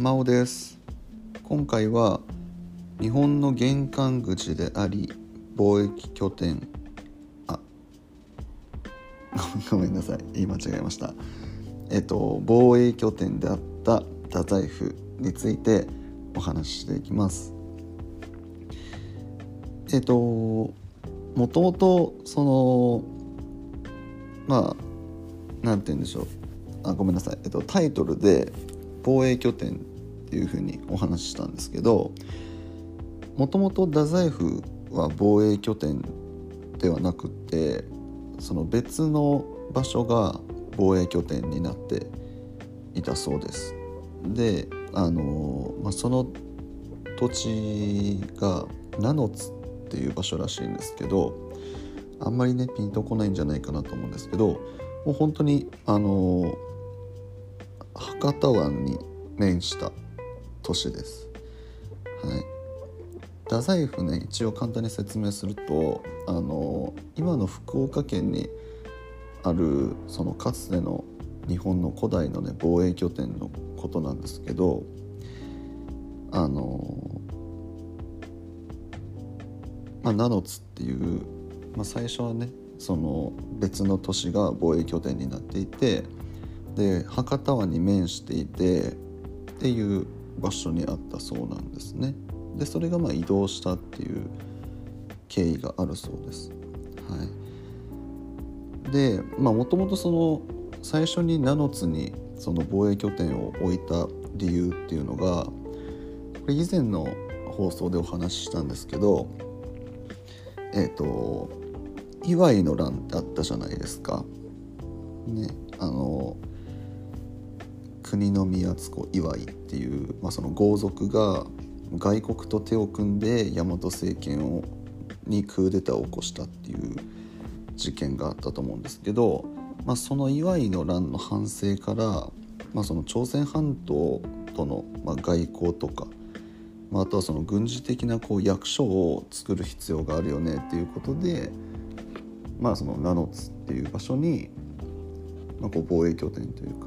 真央です。今回は日本の玄関口であり貿易拠点。あ ごめんなさい。言い間違えました。えっと防衛拠点であった太宰府についてお話ししていきます。えっともともとそのまあなんて言うんでしょう。あごめんなさい、えっと、タイトルで防衛拠点っていうふうにお話ししたんですけどもともと太宰府は防衛拠点ではなくてその別の場所が防衛拠点になっていたそうです。であの、まあ、その土地が名の津っていう場所らしいんですけどあんまりねピンとこないんじゃないかなと思うんですけどもう本当にあの博多湾に面した都市です。はい、太宰府ね一応簡単に説明するとあの今の福岡県にあるそのかつての日本の古代のね防衛拠点のことなんですけどあの、まあ、ナノツっていう、まあ、最初はねその別の都市が防衛拠点になっていてで博多湾に面していてっていう場所にあったそうなんですねでそれがまあ移動したっていう経緯があるそうです。はい、でもともとその最初にナノツにその防衛拠点を置いた理由っていうのがこれ以前の放送でお話ししたんですけどえっ、ー、と祝いの乱ってあったじゃないですか。ねあの国の宮津子祝いっていう、まあ、その豪族が外国と手を組んで大和政権をにクーデターを起こしたっていう事件があったと思うんですけど、まあ、その祝いの乱の反省から、まあ、その朝鮮半島との、まあ、外交とか、まあ、あとはその軍事的なこう役所を作る必要があるよねっていうことで、まあ、そのナノツっていう場所に、まあ、こう防衛拠点というか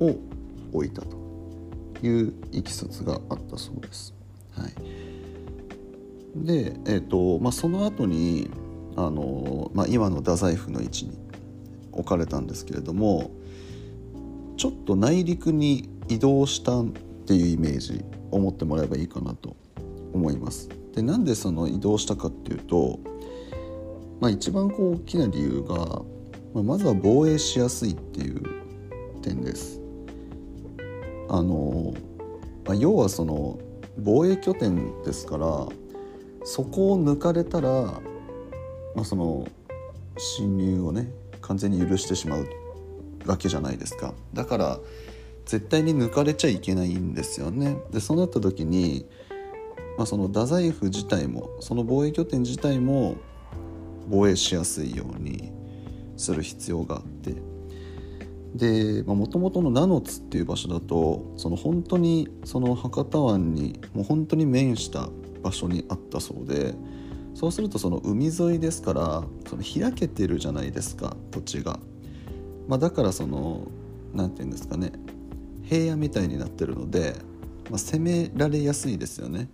を置いたといういきさつがあったそうです。はい、で、えーとまあ、その後にあの、まあ、今の太宰府の位置に置かれたんですけれどもちょっと内陸に移動したっていうイメージを持ってもらえばいいかなと思います。でなんでその移動したかっていうと、まあ、一番こう大きな理由が、まあ、まずは防衛しやすいっていう点です。あの、ま、要はその防衛拠点ですからそこを抜かれたら、まあ、その侵入をね完全に許してしまうわけじゃないですか。だから絶対に抜かれちゃいけないんですよね。でそうなった時に、まあ、その太宰府自体もその防衛拠点自体も防衛しやすいようにする必要があってでもともとのナノツっていう場所だとその本当にその博多湾にもう本当に面した場所にあったそうでそうするとその海沿いですからその開けてるじゃないですか土地が、まあ、だからその何て言うんですかね平野みたいになってるので、まあ、攻められやすいですよね。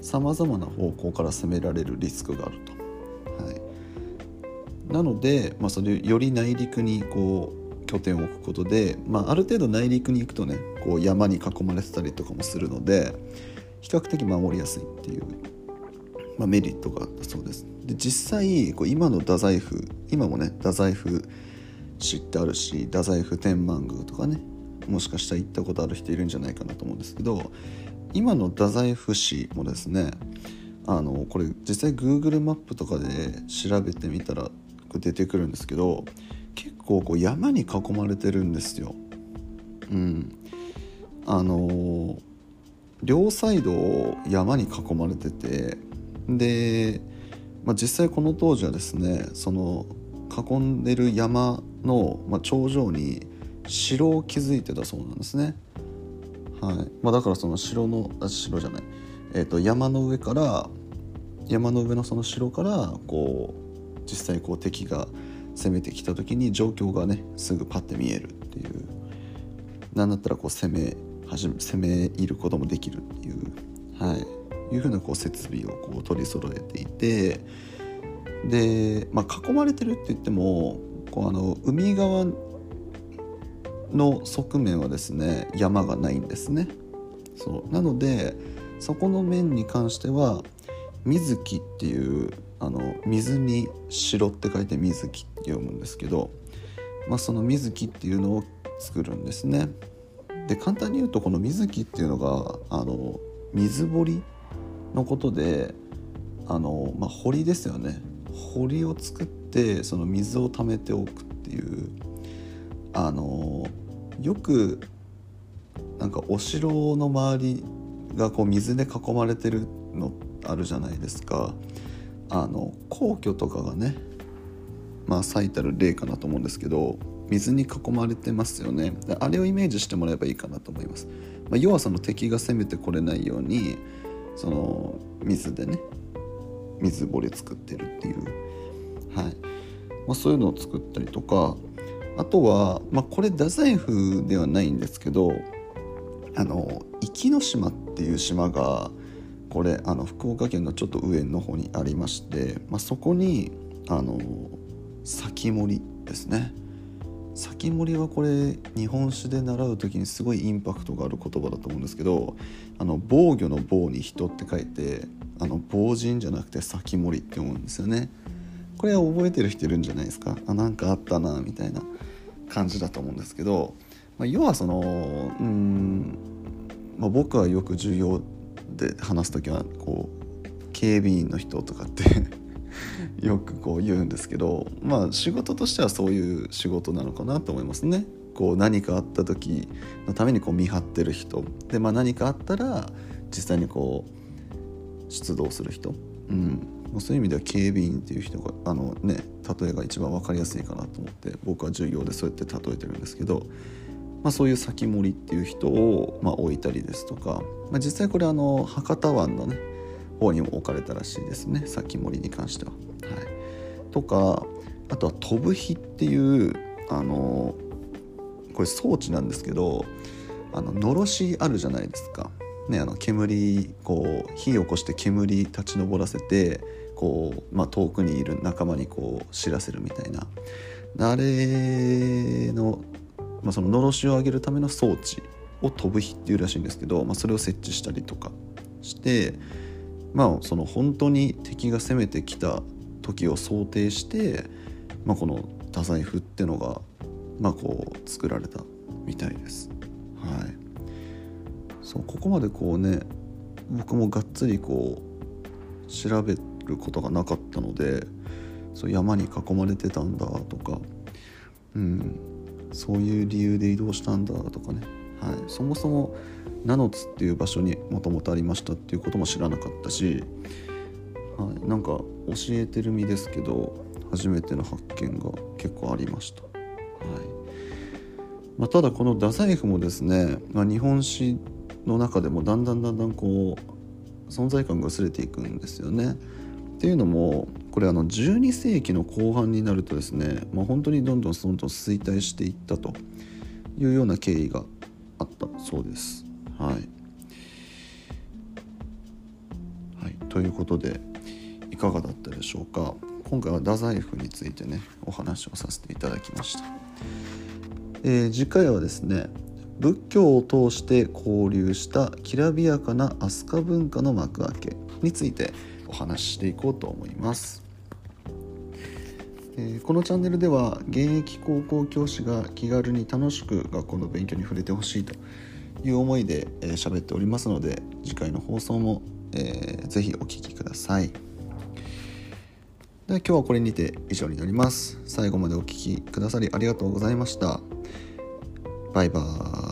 さまざまな方向から攻められるリスクがあると。はい、なので、まあ、それより内陸にこう拠点を置くことで、まあ、ある程度内陸に行くとねこう山に囲まれてたりとかもするので比較的守りやすいっていう、まあ、メリットがあったそうです。で実際こう今の太宰府今もね太宰府市ってあるし太宰府天満宮とかねもしかしたら行ったことある人いるんじゃないかなと思うんですけど今の太宰府市もですねあのこれ実際 Google マップとかで調べてみたら出てくるんですけど結構こう山に囲まれてるんですよ。うん、あの両サイドを山に囲まれててで、まあ、実際この当時はですねその囲んでる山の、まあ、頂上に城を築いてたそうなんですね。はいまあ、だからその城のあ城じゃない、えー、と山の上から山の上のその城からこう実際こう敵が攻めてきた時に状況がねすぐパッて見えるっていう。なんだったらこう攻め始め攻め入ることもできるっていう、はい、いうふうなこう設備をこう取り揃えていて。で、まあ、囲まれてるって言ってもこうあの海側の側面はですね山がないんですね。そう。なのでそこの面に関しては水木っていうあの水に城って書いて水木って読むんですけど、まあ、その水木っていうのを作るんですね。で簡単に言うとこの水木っていうのがあの水堀のことであの、まあ、堀ですよね堀を作ってその水を溜めておくっていうあのよくなんかお城の周りがこう水で囲まれてるのってあるじゃないですか。あの皇居とかがねまあ最たる例かなと思うんですけど水に囲まれてますよね。あれをイメージしてもらえばいいかなと思います、まあ、要はその敵が攻めてこれないようにその水でね水堀作ってるっていう、はい。まあ、そういうのを作ったりとかあとは、まあ、これ太宰府ではないんですけどあの壱岐島っていう島がこれあの福岡県のちょっと上の方にありまして、まあ、そこにあの先森ですね。先森はこれ日本史で習う時にすごいインパクトがある言葉だと思うんですけどあの防御の防に人って書いてあの防人じゃなくて先森って思うんですよね。これは覚えてる人いるんじゃないですか？あなんかあったなみたいな感じだと思うんですけど、まあ、要はそのうん、まあ、僕はよく授業で話す時はこう警備員の人とかって よくこう言うんですけどまあ仕事としてはそういう仕事なのかなと思いますね。こう何かあった時のためにこう見張ってる人。で、まあ、何かあったら実際にこう出動する人、うん、そういう意味では警備員っていう人があのね例えが一番分かりやすいかなと思って僕は授業でそうやって例えてるんですけど、まあ、そういう先森っていう人を、まあ、置いたりですとか、まあ、実際これあの博多湾のね方にも置かれたらしいですね先森に関しては。はい、とかあとは飛ぶ火っていうあのこれ装置なんですけどあののろしあるじゃないですか。ね、あの煙こう火を起こして煙立ち上らせてこう、まあ、遠くにいる仲間にこう知らせるみたいなあれの,、まあそののろしを上げるための装置を飛ぶ火っていうらしいんですけど、まあ、それを設置したりとかしてまあその本当に敵が攻めてきた時を想定して、まあ、この太宰府ってのが、まあ、こう作られたみたいです。はい、そうここまでこうね僕もがっつりこう調べることがなかったのでそう山に囲まれてたんだとか、うん、そういう理由で移動したんだとかね、はい、そもそもナノツっていう場所にもともとありましたっていうことも知らなかったし、はい、なんか教えてる身ですけど初めての発見が結構ありました。はいまあ、ただこの太宰府もですね、まあ、日本史の中でもだんだんだんだんこう存在感が薄れていくんですよね。っていうのもこれあの12世紀の後半になるとですね、まあ、本当にどんどんどんどん衰退していったというような経緯があったそうです。はい、はい、ということでいかがだったでしょうか。今回は太宰府についてねお話をさせていただきました、えー、次回はですね仏教を通して交流したきらびやかな飛鳥文化の幕開けについてお話ししていこうと思います。えこのチャンネルでは現役高校教師が気軽に楽しく学校の勉強に触れてほしいという思いで喋、えー、っておりますので次回の放送も、えー、ぜひお聴きください。では今日はこれにて以上になります。最後までお聴きくださりありがとうございました。バイバーイ。